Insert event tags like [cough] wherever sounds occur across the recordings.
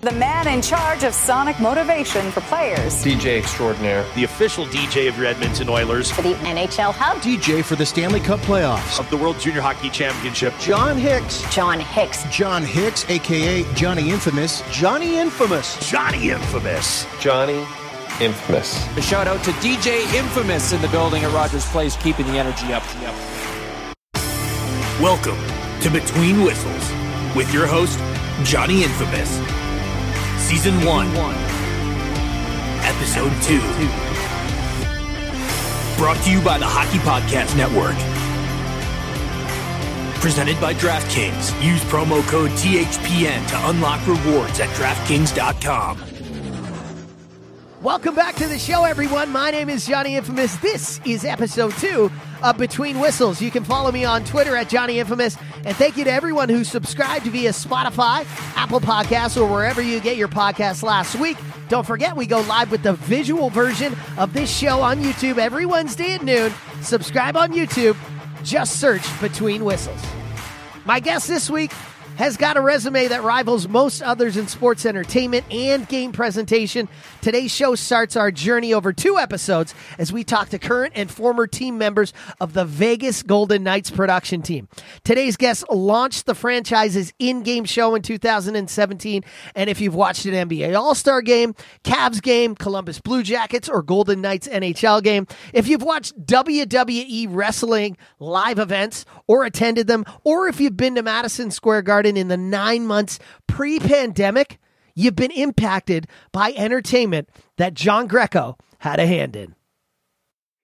The man in charge of sonic motivation for players. DJ extraordinaire. The official DJ of your Edmonton Oilers. For the NHL Hub. DJ for the Stanley Cup playoffs. Of the World Junior Hockey Championship. John Hicks. John Hicks. John Hicks, a.k.a. Johnny Infamous. Johnny Infamous. Johnny Infamous. Johnny Infamous. A shout out to DJ Infamous in the building at Rogers Place, keeping the energy up. Welcome to Between Whistles with your host, Johnny Infamous. Season 1, Episode 2. Brought to you by the Hockey Podcast Network. Presented by DraftKings. Use promo code THPN to unlock rewards at DraftKings.com. Welcome back to the show, everyone. My name is Johnny Infamous. This is episode two of Between Whistles. You can follow me on Twitter at Johnny Infamous. And thank you to everyone who subscribed via Spotify, Apple Podcasts, or wherever you get your podcasts last week. Don't forget, we go live with the visual version of this show on YouTube every Wednesday at noon. Subscribe on YouTube. Just search Between Whistles. My guest this week has got a resume that rivals most others in sports entertainment and game presentation. Today's show starts our journey over two episodes as we talk to current and former team members of the Vegas Golden Knights production team. Today's guest launched the franchise's in game show in 2017. And if you've watched an NBA All Star game, Cavs game, Columbus Blue Jackets, or Golden Knights NHL game, if you've watched WWE wrestling live events or attended them, or if you've been to Madison Square Garden, in the nine months pre pandemic, you've been impacted by entertainment that John Greco had a hand in.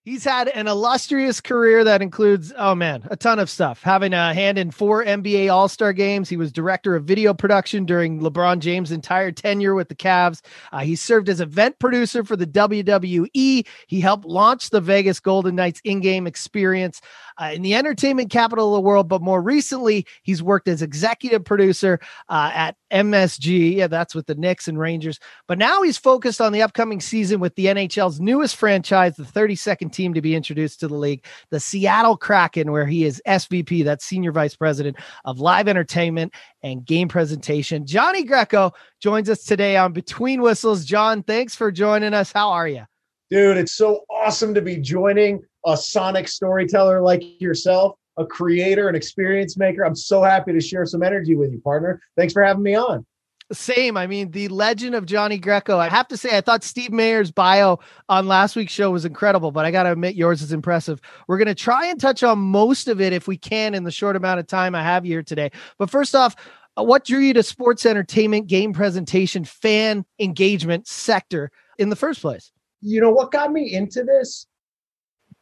He's had an illustrious career that includes, oh man, a ton of stuff. Having a hand in four NBA All Star games. He was director of video production during LeBron James' entire tenure with the Cavs. Uh, he served as event producer for the WWE. He helped launch the Vegas Golden Knights in game experience uh, in the entertainment capital of the world. But more recently, he's worked as executive producer uh, at MSG. Yeah, that's with the Knicks and Rangers. But now he's focused on the upcoming season with the NHL's newest franchise, the 32nd team to be introduced to the league, the Seattle Kraken, where he is SVP, that's Senior Vice President of Live Entertainment and Game Presentation. Johnny Greco joins us today on Between Whistles. John, thanks for joining us. How are you? Dude, it's so awesome to be joining a sonic storyteller like yourself, a creator, an experience maker. I'm so happy to share some energy with you, partner. Thanks for having me on. Same. I mean, the legend of Johnny Greco. I have to say, I thought Steve Mayer's bio on last week's show was incredible, but I got to admit, yours is impressive. We're going to try and touch on most of it if we can in the short amount of time I have here today. But first off, uh, what drew you to sports entertainment, game presentation, fan engagement sector in the first place? You know, what got me into this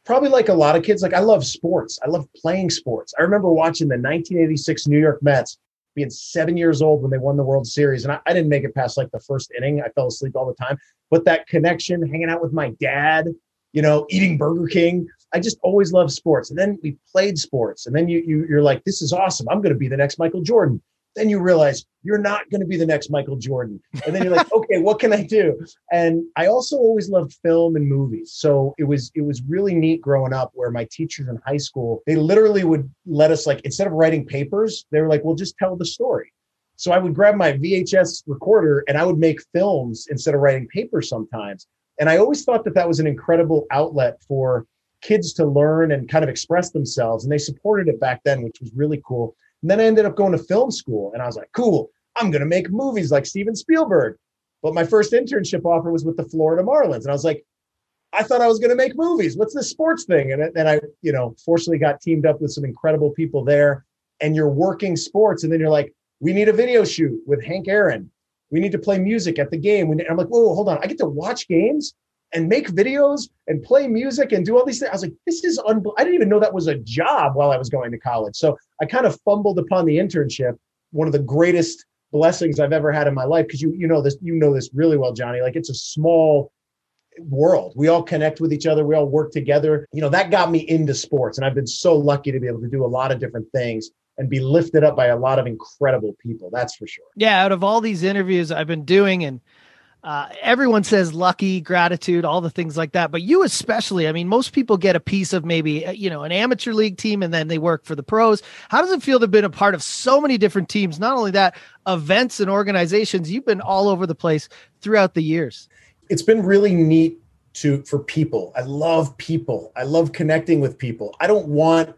probably like a lot of kids, like I love sports. I love playing sports. I remember watching the 1986 New York Mets being seven years old when they won the World Series. And I, I, didn't make it past like the first inning. I fell asleep all the time. But that connection, hanging out with my dad, you know, eating Burger King. I just always loved sports. And then we played sports. And then you, you you're like, this is awesome. I'm going to be the next Michael Jordan then you realize you're not going to be the next Michael Jordan. And then you're like, [laughs] okay, what can I do? And I also always loved film and movies. So it was it was really neat growing up where my teachers in high school, they literally would let us like instead of writing papers, they were like, well, just tell the story. So I would grab my VHS recorder and I would make films instead of writing papers sometimes. And I always thought that that was an incredible outlet for kids to learn and kind of express themselves. And they supported it back then, which was really cool. And then I ended up going to film school and I was like, cool, I'm going to make movies like Steven Spielberg. But my first internship offer was with the Florida Marlins. And I was like, I thought I was going to make movies. What's this sports thing? And then I, you know, fortunately got teamed up with some incredible people there. And you're working sports. And then you're like, we need a video shoot with Hank Aaron. We need to play music at the game. And I'm like, whoa, hold on. I get to watch games and make videos and play music and do all these things. I was like, this is unbelievable. I didn't even know that was a job while I was going to college. So I kind of fumbled upon the internship, one of the greatest blessings I've ever had in my life. Cause you, you know this, you know this really well, Johnny. Like it's a small world. We all connect with each other. We all work together. You know, that got me into sports. And I've been so lucky to be able to do a lot of different things and be lifted up by a lot of incredible people. That's for sure. Yeah. Out of all these interviews I've been doing and uh, everyone says lucky, gratitude, all the things like that. But you especially, I mean, most people get a piece of maybe, uh, you know, an amateur league team and then they work for the pros. How does it feel to have been a part of so many different teams? Not only that, events and organizations, you've been all over the place throughout the years. It's been really neat to for people. I love people. I love connecting with people. I don't want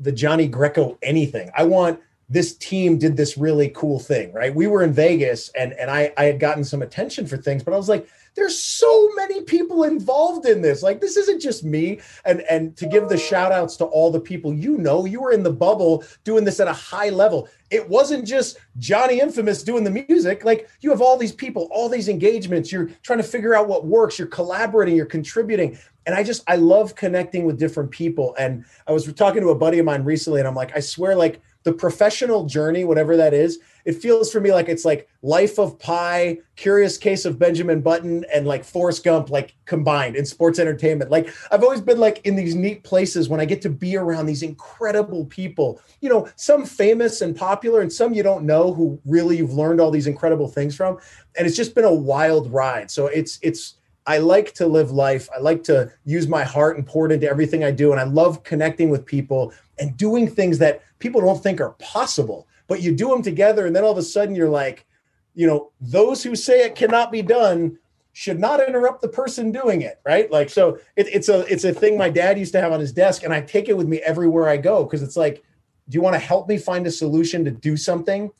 the Johnny Greco anything. I want this team did this really cool thing, right? We were in Vegas and and I I had gotten some attention for things, but I was like, there's so many people involved in this. Like this isn't just me. And and to give the shout outs to all the people you know, you were in the bubble doing this at a high level. It wasn't just Johnny Infamous doing the music. Like you have all these people, all these engagements. You're trying to figure out what works. You're collaborating. You're contributing. And I just I love connecting with different people. And I was talking to a buddy of mine recently, and I'm like, I swear, like the professional journey, whatever that is, it feels for me like it's like Life of Pi, Curious Case of Benjamin Button, and like Forrest Gump, like combined in sports entertainment. Like I've always been like in these neat places when I get to be around these incredible people, you know, some famous and popular, and some you don't know who really you've learned all these incredible things from. And it's just been a wild ride. So it's, it's, I like to live life. I like to use my heart and pour it into everything I do. And I love connecting with people and doing things that people don't think are possible, but you do them together. And then all of a sudden you're like, you know, those who say it cannot be done should not interrupt the person doing it. Right. Like, so it, it's a, it's a thing my dad used to have on his desk and I take it with me everywhere I go. Cause it's like, do you want to help me find a solution to do something?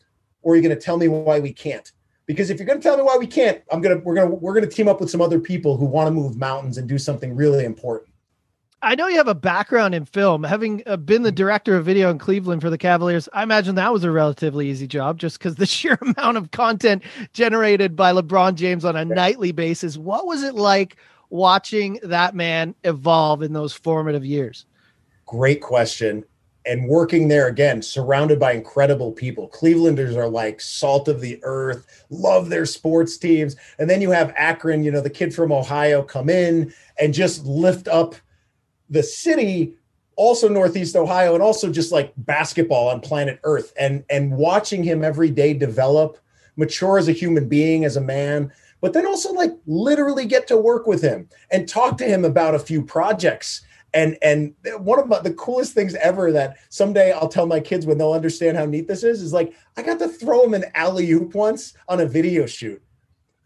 Or are you going to tell me why we can't? because if you're going to tell me why we can't i'm to we're to we're going to team up with some other people who want to move mountains and do something really important I know you have a background in film, having uh, been the director of video in Cleveland for the Cavaliers. I imagine that was a relatively easy job just because the [laughs] sheer amount of content generated by LeBron James on a nightly basis. What was it like watching that man evolve in those formative years? Great question and working there again, surrounded by incredible people. Clevelanders are like salt of the earth, love their sports teams. And then you have Akron, you know, the kid from Ohio come in and just lift up the city, also Northeast Ohio, and also just like basketball on planet Earth. And and watching him every day develop, mature as a human being, as a man, but then also like literally get to work with him and talk to him about a few projects and and one of my, the coolest things ever that someday I'll tell my kids when they'll understand how neat this is is like I got to throw him an alley oop once on a video shoot,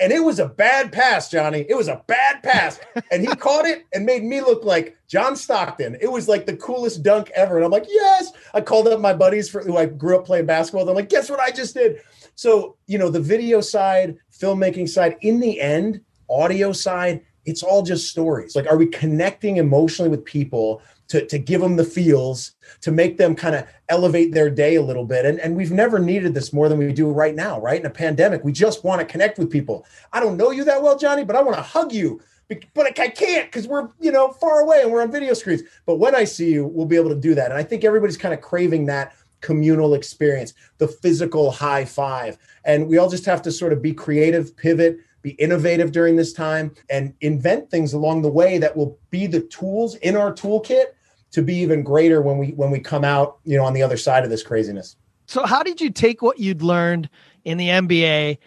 and it was a bad pass, Johnny. It was a bad pass, [laughs] and he caught it and made me look like John Stockton. It was like the coolest dunk ever, and I'm like, yes. I called up my buddies for who I grew up playing basketball. I'm like, guess what I just did? So you know, the video side, filmmaking side, in the end, audio side it's all just stories. Like, are we connecting emotionally with people to, to give them the feels, to make them kind of elevate their day a little bit? And, and we've never needed this more than we do right now, right? In a pandemic, we just want to connect with people. I don't know you that well, Johnny, but I want to hug you. But I can't because we're, you know, far away and we're on video screens. But when I see you, we'll be able to do that. And I think everybody's kind of craving that communal experience, the physical high five. And we all just have to sort of be creative, pivot, be innovative during this time, and invent things along the way that will be the tools in our toolkit to be even greater when we when we come out, you know, on the other side of this craziness. So how did you take what you'd learned in the NBA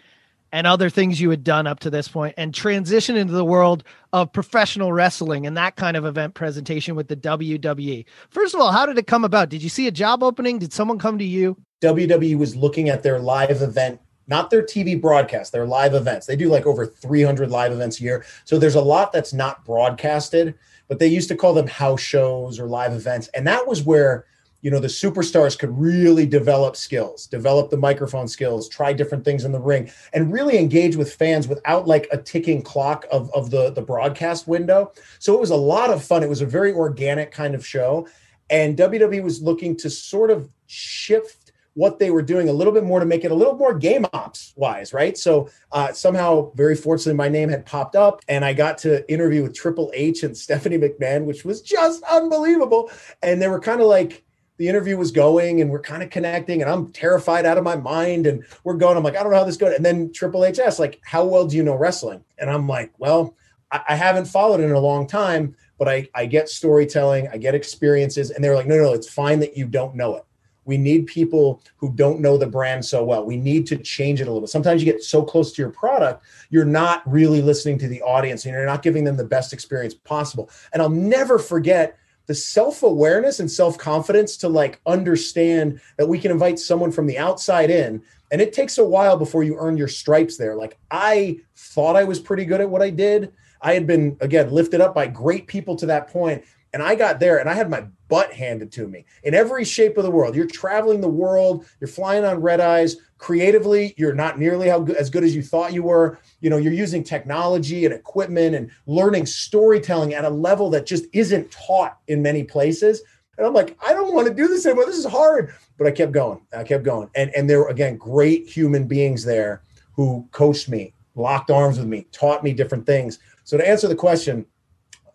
and other things you had done up to this point and transition into the world of professional wrestling and that kind of event presentation with the WWE? First of all, how did it come about? Did you see a job opening? Did someone come to you? WWE was looking at their live event not their TV broadcast, their live events. They do like over 300 live events a year. So there's a lot that's not broadcasted, but they used to call them house shows or live events. And that was where, you know, the superstars could really develop skills, develop the microphone skills, try different things in the ring, and really engage with fans without like a ticking clock of, of the, the broadcast window. So it was a lot of fun. It was a very organic kind of show. And WWE was looking to sort of shift what they were doing a little bit more to make it a little more game ops wise, right? So uh, somehow, very fortunately, my name had popped up, and I got to interview with Triple H and [laughs] Stephanie McMahon, which was just unbelievable. And they were kind of like, the interview was going, and we're kind of connecting, and I'm terrified out of my mind, and we're going. I'm like, I don't know how this goes. And then Triple H asked, like, how well do you know wrestling? And I'm like, well, I, I haven't followed it in a long time, but I I get storytelling, I get experiences, and they're like, no, no, it's fine that you don't know it We need people who don't know the brand so well. We need to change it a little bit. Sometimes you get so close to your product, you're not really listening to the audience and you're not giving them the best experience possible. And I'll never forget the self-awareness and self-confidence to like understand that we can invite someone from the outside in and it takes a while before you earn your stripes there like i thought i was pretty good at what i did i had been again lifted up by great people to that point and I got there and I had my butt handed to me in every shape of the world. You're traveling the world, you're flying on red eyes. Creatively, you're not nearly how as good as you thought you were. You know, you're using technology and equipment and learning storytelling at a level that just isn't taught in many places. And I'm like, I don't want to do this anymore. This is hard. But I kept going. I kept going. And and there were again great human beings there who coached me, locked arms with me, taught me different things. So to answer the question,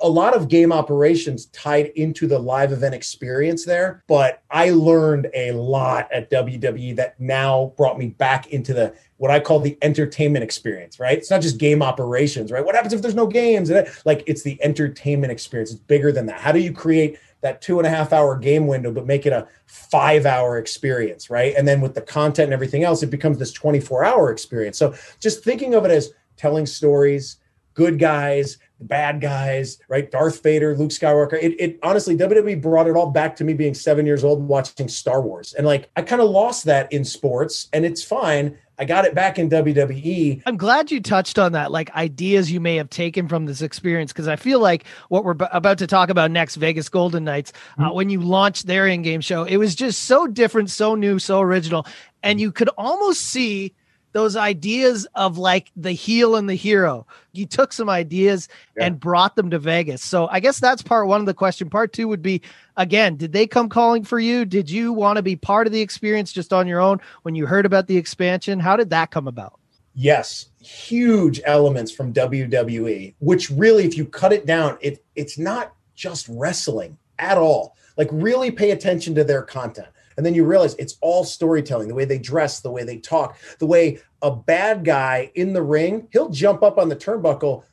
a lot of game operations tied into the live event experience there, but I learned a lot at WWE that now brought me back into the what I call the entertainment experience, right? It's not just game operations, right? What happens if there's no games? Like it's the entertainment experience. It's bigger than that. How do you create that two and a half hour game window, but make it a five hour experience, right? And then with the content and everything else, it becomes this 24 hour experience. So just thinking of it as telling stories, good guys, bad guys, right? Darth Vader, Luke Skywalker. It, it honestly, WWE brought it all back to me being seven years old watching Star Wars. And like, I kind of lost that in sports, and it's fine. I got it back in WWE. I'm glad you touched on that, like ideas you may have taken from this experience, because I feel like what we're b- about to talk about next, Vegas Golden Knights, uh, mm-hmm. when you launched their in-game show, it was just so different, so new, so original, and you could almost see those ideas of like the heel and the hero. You took some ideas yeah. and brought them to Vegas. So I guess that's part one of the question. Part two would be again, did they come calling for you? Did you want to be part of the experience just on your own when you heard about the expansion? How did that come about? Yes, huge elements from WWE, which really, if you cut it down, it it's not just wrestling at all. Like really pay attention to their content. And then you realize it's all storytelling the way they dress, the way they talk, the way a bad guy in the ring, he'll jump up on the turnbuckle,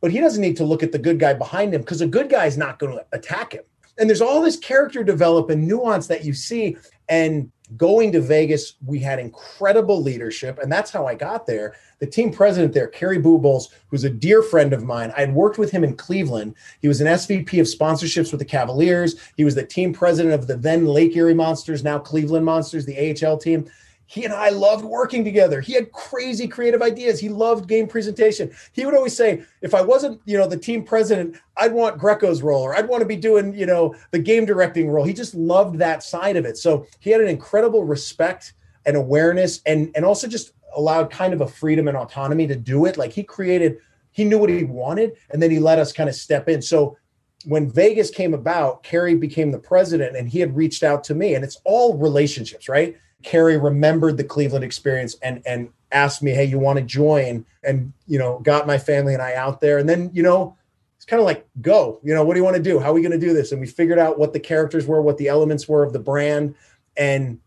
but he doesn't need to look at the good guy behind him because a good guy is not going to attack him. And there's all this character develop and nuance that you see. And going to Vegas, we had incredible leadership, and that's how I got there. The team president there, Kerry Bubolz, who's a dear friend of mine. I had worked with him in Cleveland. He was an SVP of sponsorships with the Cavaliers. He was the team president of the then Lake Erie Monsters, now Cleveland Monsters, the AHL team he and I loved working together. He had crazy creative ideas. He loved game presentation. He would always say, if I wasn't, you know, the team president, I'd want Greco's role or I'd want to be doing, you know, the game directing role. He just loved that side of it. So he had an incredible respect and awareness and and also just allowed kind of a freedom and autonomy to do it. Like he created, he knew what he wanted and then he let us kind of step in. So when Vegas came about, Kerry became the president and he had reached out to me and it's all relationships, right? Kerry remembered the Cleveland experience and and asked me, "Hey, you want to join?" And you know, got my family and I out there. And then you know, it's kind of like, "Go, you know, what do you want to do? How are we going to do this?" And we figured out what the characters were, what the elements were of the brand, and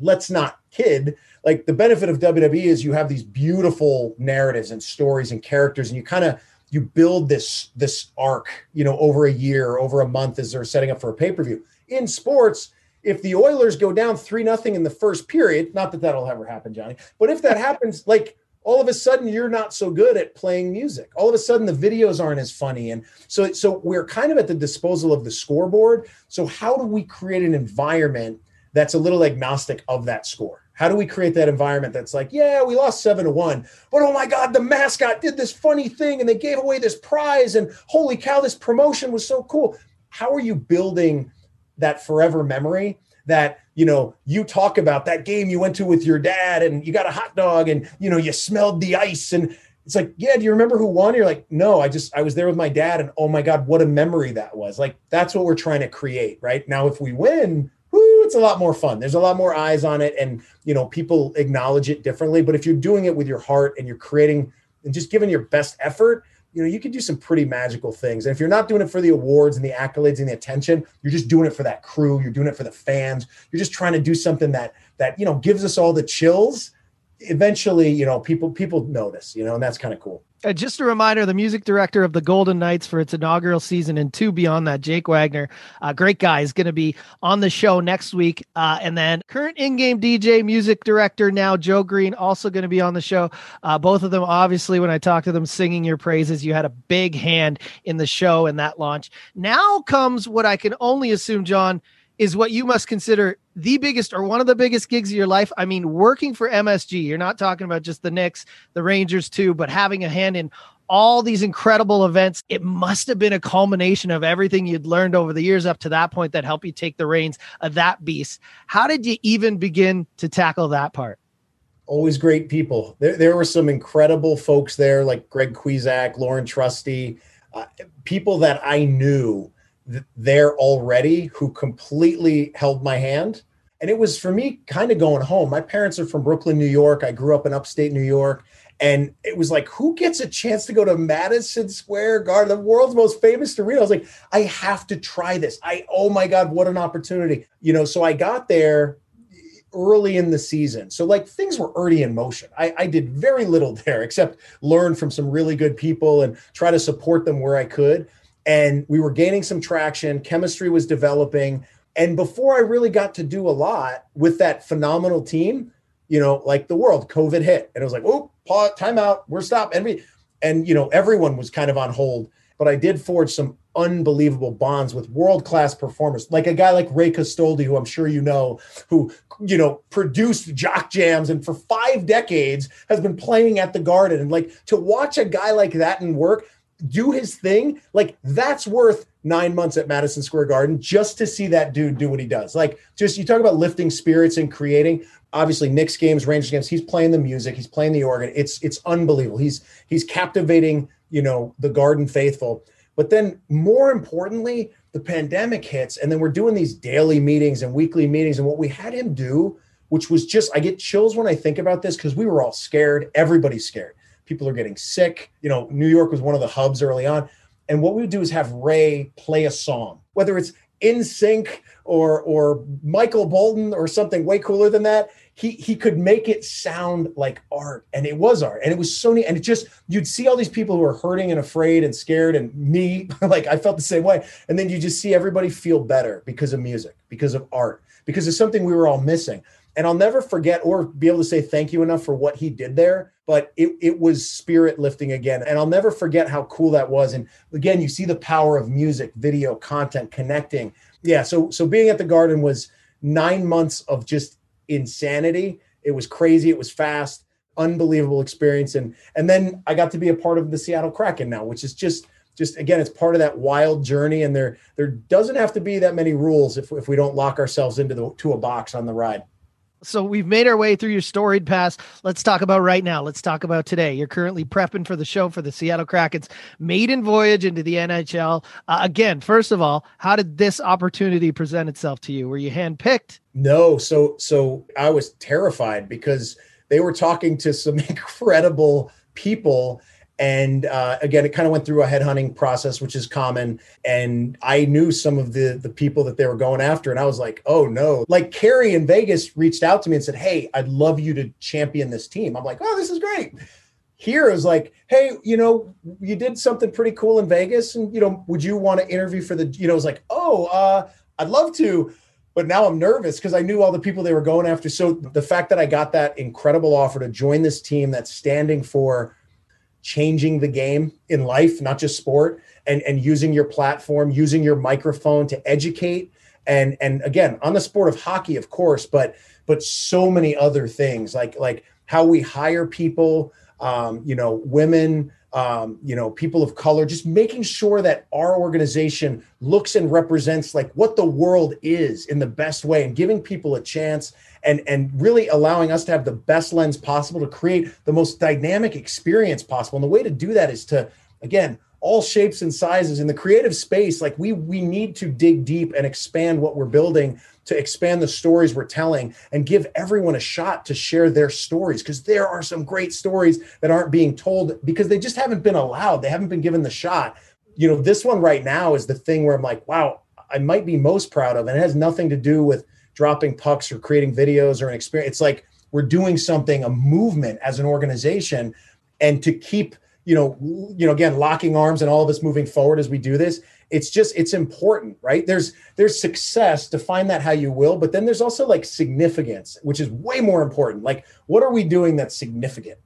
let's not kid. Like the benefit of WWE is you have these beautiful narratives and stories and characters, and you kind of you build this this arc, you know, over a year, over a month as they're setting up for a pay per view. In sports, if the Oilers go down three nothing in the first period, not that that'll ever happen, Johnny, but if that [laughs] happens, like all of a sudden you're not so good at playing music. All of a sudden the videos aren't as funny, and so so we're kind of at the disposal of the scoreboard. So how do we create an environment that's a little agnostic of that score? How do we create that environment that's like, yeah, we lost seven to one, but oh my God, the mascot did this funny thing and they gave away this prize, and holy cow, this promotion was so cool. How are you building that forever memory that you know you talk about that game you went to with your dad and you got a hot dog and you know you smelled the ice and it's like yeah do you remember who won? You're like no i just i was there with my dad and oh my god what a memory that was. Like that's what we're trying to create right? Now if we win whoo, it's a lot more fun. There's a lot more eyes on it and you know people acknowledge it differently. But if you're doing it with your heart and you're creating and just giving your best effort you know, you can do some pretty magical things. And if you're not doing it for the awards and the accolades and the attention, you're just doing it for that crew. You're doing it for the fans. You're just trying to do something that that you know gives us all the chills. eventually, you know, people people notice, you know, and that's kind of cool. Uh, just a reminder the music director of the Golden Knights for its inaugural season and two beyond that, Jake Wagner, uh, great guy, is going to be on the show next week. Uh, and then current in game DJ, music director now, Joe Green, also going to be on the show. Uh, both of them, obviously, when I talked to them singing your praises, you had a big hand in the show and that launch. Now comes what I can only assume, John, is what you must consider the biggest or one of the biggest gigs of your life. I mean, working for MSG, you're not talking about just the Knicks, the Rangers too, but having a hand in all these incredible events. It must have been a culmination of everything you'd learned over the years up to that point that helped you take the reins of that beast. How did you even begin to tackle that part? Always great people. There, there were some incredible folks there, like Greg Cuisinck, Lauren Trusty, uh, people that I knew there already who completely held my hand. And it was for me kind of going home. My parents are from Brooklyn, New York. I grew up in upstate New York. And it was like, who gets a chance to go to Madison Square Garden, the world's most famous arena? I was like, I have to try this. I, oh my God, what an opportunity. You know, so I got there early in the season. So like things were already in motion. I, I did very little [laughs] there except learn from some really good people and try to support them where I could and we were gaining some traction. Chemistry was developing. And before I really got to do a lot with that phenomenal team, you know, like the world, COVID hit, and it was like, oh, pause, timeout, we're stopped. And we, and you know, everyone was kind of on hold. But I did forge some unbelievable bonds with world class performers, like a guy like Ray Castoldi, who I'm sure you know, who you know produced jock jams and for five decades has been playing at the Garden. And like to watch a guy like that in work, do his thing, like that's worth nine months at Madison Square Garden just to see that dude do what he does. Like, just you talk about lifting spirits and creating. Obviously, Knicks games, Rangers games, he's playing the music, he's playing the organ. It's it's unbelievable. He's he's captivating, you know, the Garden faithful. But then, more importantly, the pandemic hits, and then we're doing these daily meetings and weekly meetings. And what we had him do, which was just, I get chills when I think about this because we were all scared. Everybody's scared people are getting sick. You know, New York was one of the hubs early on. And what we would do is have Ray play a song, whether it's NSYNC or or Michael Bolton or something way cooler than that. He he could make it sound like art, and it was art, and it was so neat. And it just you'd see all these people who are hurting and afraid and scared, and me [laughs] like I felt the same way. And then you just see everybody feel better because of music, because of art, because of something we were all missing. And I'll never forget or be able to say thank you enough for what he did there. But it, it was spirit lifting again. And I'll never forget how cool that was. And again, you see the power of music, video, content, connecting. Yeah. So so being at the garden was nine months of just insanity. It was crazy. It was fast, unbelievable experience. And and then I got to be a part of the Seattle Kraken now, which is just just again it's part of that wild journey and there there doesn't have to be that many rules if, if we don't lock ourselves into the to a box on the ride so we've made our way through your storied past. Let's talk about right now. Let's talk about today. You're currently prepping for the show for the Seattle Kraken's maiden voyage into the NHL. Uh, again, first of all, how did this opportunity present itself to you? Were you handpicked? No. So so I was terrified because they were talking to some [laughs] incredible people and uh, again it kind of went through a headhunting process which is common. And i knew some of the the people that they were going after and i was like oh no. Like Kerry in vegas reached out to me and said hey i'd love you to champion this team. I'm like oh this is great. Here is like hey you know you did something pretty cool in vegas and you know would you want to interview for the you know it was like oh uh i'd love to. But now i'm nervous because i knew all the people they were going after. So the fact that i got that incredible offer to join this team that's standing for changing the game in life, not just sport, and, and using your platform, using your microphone to educate. And, and again, on the sport of hockey, of course, but but so many other things like like how we hire people, um, you know, women, um, you know, people of color, just making sure that our organization looks and represents like what the world is in the best way and giving people a chance and, and really allowing us to have the best lens possible to create the most dynamic experience possible. And the way to do that is to, again, all shapes and sizes in the creative space like we we need to dig deep and expand what we're building to expand the stories we're telling and give everyone a shot to share their stories because there are some great stories that aren't being told because they just haven't been allowed. They haven't been given the shot. You know this one right now is the thing where i'm like wow i might be most proud of and it has nothing to do with dropping pucks or creating videos or an experience. It's like we're doing something, a movement as an organization, and to keep you know you know again locking arms and all of us moving forward as we do this it's just it's important right there's there's success define that how you will but then there's also like significance which is way more important like what are we doing that's significant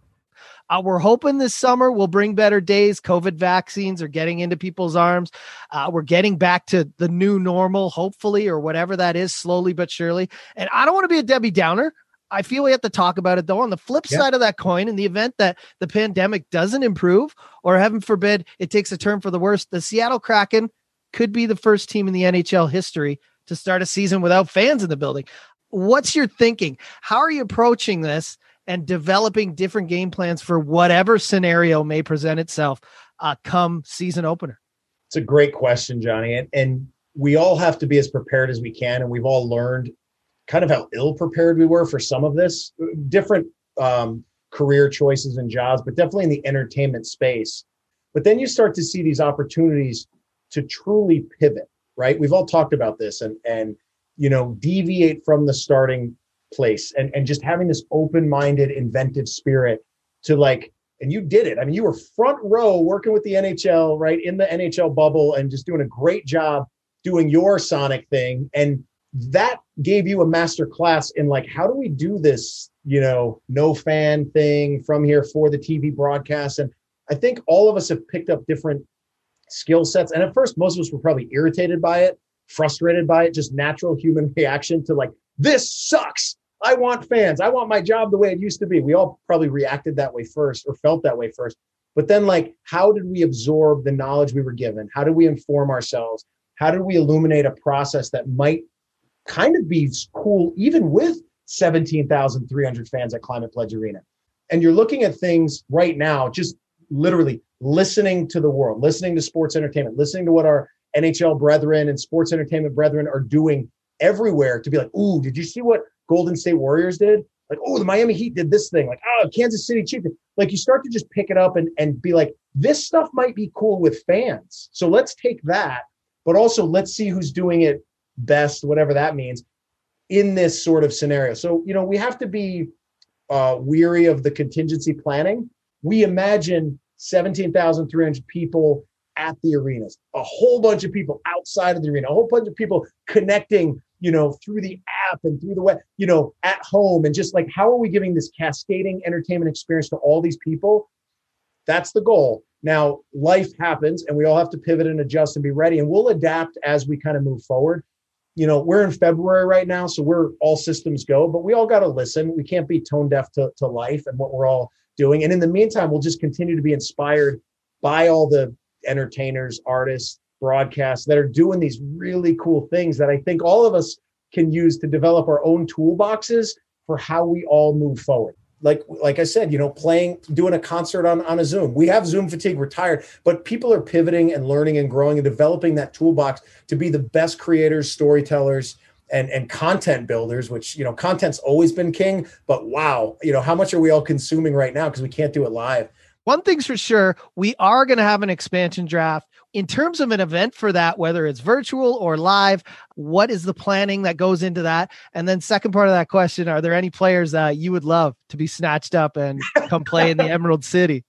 uh, we're hoping this summer will bring better days. COVID vaccines are getting into people's arms. Uh, we're getting back to the new normal, hopefully, or whatever that is, slowly but surely. And I don't want to be a Debbie Downer. I feel we have to talk about it though. On the flip yep. side of that coin, in the event that the pandemic doesn't improve, or heaven forbid, it takes a turn for the worse, the Seattle Kraken could be the first team in the NHL history to start a season without fans in the building. What's your thinking? How are you approaching this? and developing different game plans for whatever scenario may present itself uh, come season opener? It's a great question, Johnny. And, and we all have to be as prepared as we can. And we've all learned kind of how ill prepared we were for some of this, different um, career choices and jobs, but definitely in the entertainment space. But then you start to see these opportunities to truly pivot, right? We've all talked about this and, and, you know, deviate from the starting place and, and just having this open-minded inventive spirit to like and you did it i mean you were front row working with the nhl right in the nhl bubble and just doing a great job doing your sonic thing and that gave you a master class in like how do we do this you know no fan thing from here for the tv broadcast and i think all of us have picked up different skill sets and at first most of us were probably irritated by it frustrated by it just natural human [laughs] reaction to like this sucks. I want fans. I want my job the way it used to be. We all probably reacted that way first or felt that way first. But then, like, how did we absorb the knowledge we were given? How did we inform ourselves? How did we illuminate a process that might kind of be cool, even with 17,300 fans at Climate Pledge Arena? And you're looking at things right now, just literally listening to the world, listening to sports entertainment, listening to what our NHL brethren and sports entertainment brethren are doing everywhere to be like, ooh, did you see what Golden State Warriors did? Like, oh, the Miami Heat did this thing. Like, oh, Kansas City Chiefs. Like, you start to just pick it up and, and be like, this stuff might be cool with fans. So let's take that, but also let's see who's doing it best, whatever that means, in this sort of scenario. So, you know, we have to be uh, weary of the contingency planning. We imagine 17,300 people at the arenas, a whole bunch of people outside of the arena, a whole bunch of people connecting you know, through the app and through the web, you know, at home and just like how are we giving this cascading entertainment experience to all these people? That's the goal. Now, life happens and we all have to pivot and adjust and be ready and we'll adapt as we kind of move forward. You know, we're in February right now, so we're all systems go, but we all got to listen. We can't be tone deaf to, to life and what we're all doing. And in the meantime, we'll just continue to be inspired by all the entertainers, artists, broadcasts that are doing these really cool things that I think all of us can use to develop our own toolboxes for how we all move forward. Like like I said, you know, playing doing a concert on on a Zoom. We have Zoom fatigue, we're tired, but people are pivoting and learning and growing and developing that toolbox to be the best creators, storytellers, and and content builders which you know content's always been king but wow you know how much are we all consuming right now because we can't do it live? One thing's for sure we are going to have an expansion draft in terms of an event for that, whether it's virtual or live, what is the planning that goes into that? And then, second part of that question: Are there any players that you would love to be snatched up and come play in the [laughs] Emerald City?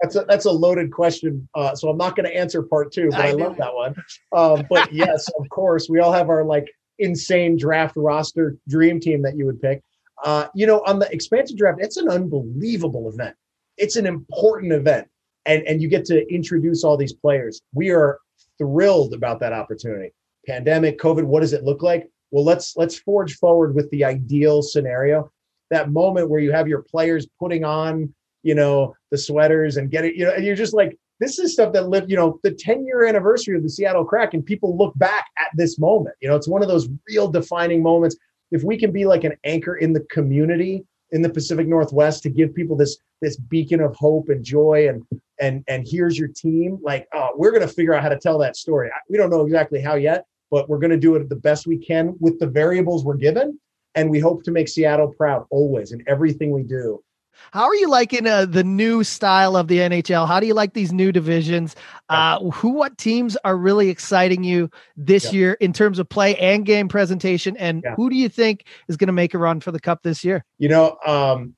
that's a that's a loaded question. Uh, so I'm not going to answer part two, but I, I love that one. Um, but [laughs] yes, of course, we all have our like insane draft roster dream team that you would pick. Uh, you know, on the expansion draft, it's an unbelievable event. It's an important event and and you get to introduce all these players. We are thrilled about that opportunity. Pandemic, COVID, what does it look like? Well, let's let's forge forward with the ideal scenario. That moment where you have your players putting on, you know, the sweaters and getting, you know, and you're just like, this is stuff that lived, you know, the 10 year anniversary of the Seattle Kraken, and people look back at this moment. You know, it's one of those real defining moments. If we can be like an anchor in the community in the Pacific Northwest to give people this this beacon of hope and joy and and and here's your team. Like oh we're to figure out how to tell that story. We don't know exactly how yet but we're to do it the best we can with the variables we're given. And we hope to make Seattle proud always in everything we do How are you liking uh, the new style of the NHL? How do you like these new divisions? Uh, who, what teams are really exciting you this Yeah. year in terms of play and game presentation? And Yeah. who do you think is going to make a run for the cup this year? You know, um,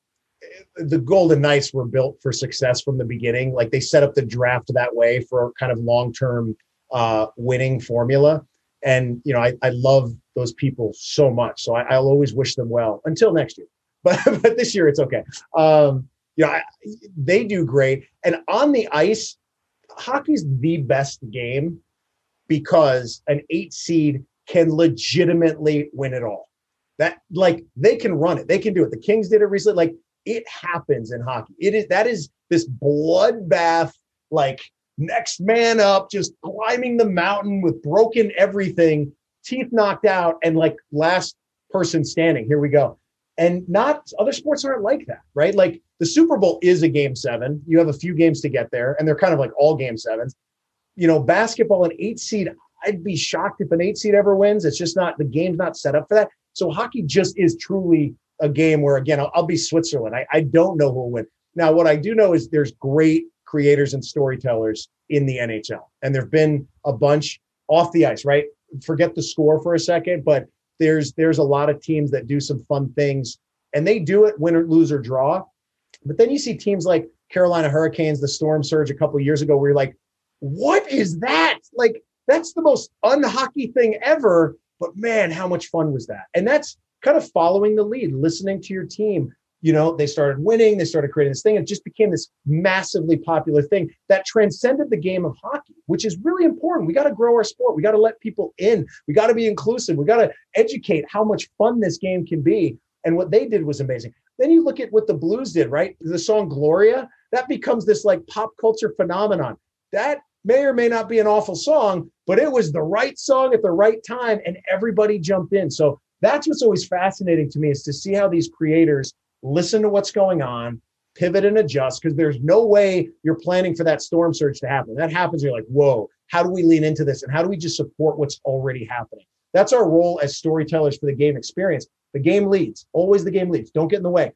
the Golden Knights were built for success from the beginning. Like they set up the draft that way for kind of long term uh, winning formula. And, you know, I, I love those people so much. So I, I'll always wish them well until next year. But, [laughs] but this year it's okay. Um, you know, I, they do great. And on the ice, hockey's the best game because an eight seed can legitimately win it all. That like they can run it, they can do it. The Kings did it recently. Like it happens in hockey. It is that is this bloodbath, like next man up, just climbing the mountain with broken everything, teeth knocked out, and like last person standing. Here we go. And not other sports aren't like that, right? Like the Super Bowl is a game seven. You have a few games to get there, and they're kind of like all game sevens. You know, basketball, an eight seed, I'd be shocked if an eight seed ever wins. It's just not the game's not set up for that. So hockey just is truly a game where, again, I'll, I'll be Switzerland. I, I don't know who will win. Now, what I do know is there's great creators and storytellers in the NHL, and there've been a bunch off the ice. Right? Forget the score for a second, but there's there's a lot of teams that do some fun things, and they do it win or lose or draw. But then you see teams like Carolina Hurricanes, the Storm Surge a couple years ago, where you're like, what is that? Like that's the most unhockey thing ever. But man, how much fun was that? And that's kind of following the lead, listening to your team. You know, they started winning, they started creating this thing. It just became this massively popular thing that transcended the game of hockey, which is really important. We got to grow our sport. We got to let people in. We got to be inclusive. We got to educate how much fun this game can be. And what they did was amazing. Then you look at what the Blues did, right? The song Gloria, that becomes this like pop culture phenomenon. That may or may not be an awful song, but it was the right song at the right time and everybody jumped in. So that's what's always fascinating to me is to see how these creators listen to what's going on, pivot and adjust because there's no way you're planning for that storm surge to happen. That happens, you're like, whoa, how do we lean into this? And how do we just support what's already happening? That's our role as storytellers for the game experience. The game leads, always the game leads. Don't get in the way.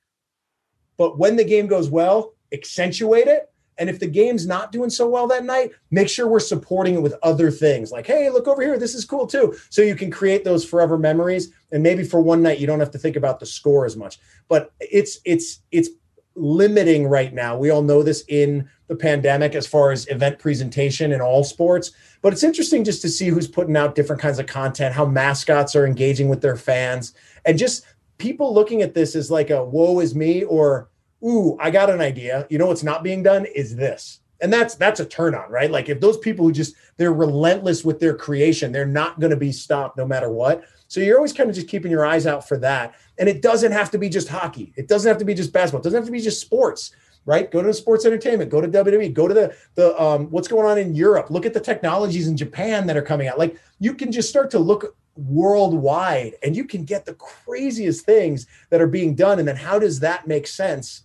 But when the game goes well, accentuate it. And if the game's not doing so well that night, make sure we're supporting it with other things like, hey, look over here. This is cool too. So you can create those forever memories. And maybe for one night, you don't have to think about the score as much. But it's it's it's limiting right now. We all know this in the pandemic as far as event presentation in all sports. But it's interesting just to see who's putting out different kinds of content, how mascots are engaging with their fans, and just people looking at this as like a woe is me or ooh, I got an idea. You know what's not being done is this. And that's that's a turn on, right? Like if those people who just they're relentless with their creation, they're not going to be stopped no matter what. So you're always kind of just keeping your eyes out for that. And it doesn't have to be just hockey. It doesn't have to be just basketball. It doesn't have to be just sports, right? Go to the sports entertainment, go to WWE, go to the the um, what's going on in Europe. Look at the technologies in Japan that are coming out. Like you can just start to look worldwide and you can get the craziest things that are being done. And then how does that make sense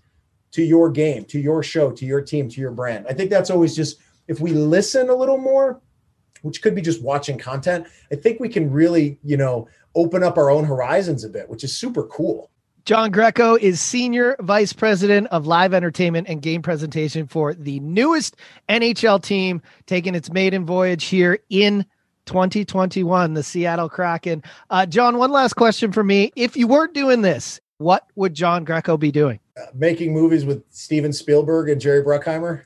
to your game, to your show, to your team, to your brand? I think that's always just if we listen a little more, which could be just watching content, I think we can really, you know, open up our own horizons a bit, which is super cool. John Greco is Senior Vice President of Live Entertainment and Game Presentation for the newest NHL team taking its maiden voyage here in 2021, the Seattle Kraken. Uh, John, one last question for me. If you weren't doing this, what would John Greco be doing? Uh, making movies with Steven Spielberg and Jerry Bruckheimer.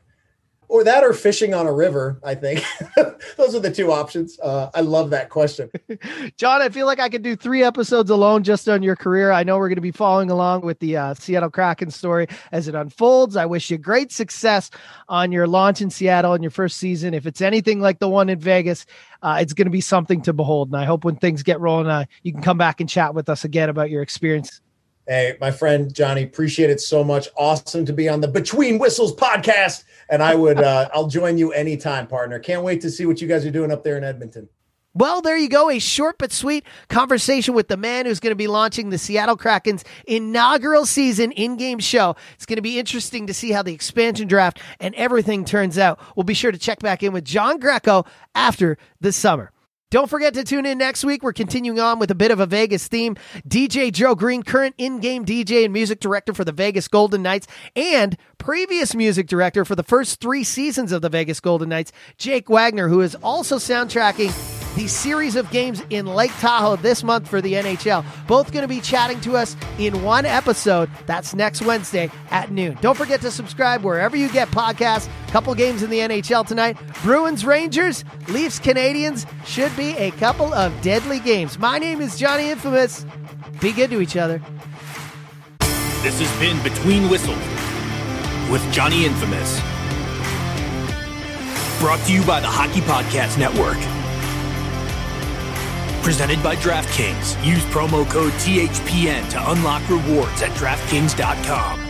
Or that or fishing on a river, I think. [laughs] Those are the two options. Uh, I love that question. [laughs] John, I feel like I could do three episodes alone just on your career. I know we're going to be following along with the uh, Seattle Kraken story as it unfolds. I wish you great success on your launch in Seattle in your first season. If it's anything like the one in Vegas, uh, it's going to be something to behold. And I hope when things get rolling, uh, you can come back and chat with us again about your experience. Hey, my friend Johnny, appreciate it so much. Awesome to be on the Between Whistles podcast. And I would, uh, [laughs] I'll join you anytime, partner. Can't wait to see what you guys are doing up there in Edmonton. Well, there you go. A short but sweet conversation with the man who's going to be launching the Seattle Kraken's inaugural season in game show. It's going to be interesting to see how the expansion draft and everything turns out. We'll be sure to check back in with John Greco after the summer. Don't forget to tune in next week. We're continuing on with a bit of a Vegas theme. DJ Joe Green, current in game DJ and music director for the Vegas Golden Knights, and previous music director for the first three seasons of the Vegas Golden Knights, Jake Wagner, who is also soundtracking the series of games in Lake Tahoe this month for the NHL. Both going to be chatting to us in one episode. That's next Wednesday at noon. Don't forget to subscribe wherever you get podcasts. Couple games in the NHL tonight. Bruins Rangers, Leafs Canadiens should be a couple of deadly games. My name is Johnny Infamous. Be good to each other. This has been Between Whistles with Johnny Infamous. Brought to you by the Hockey Podcast Network. Presented by DraftKings. Use promo code THPN to unlock rewards at DraftKings.com.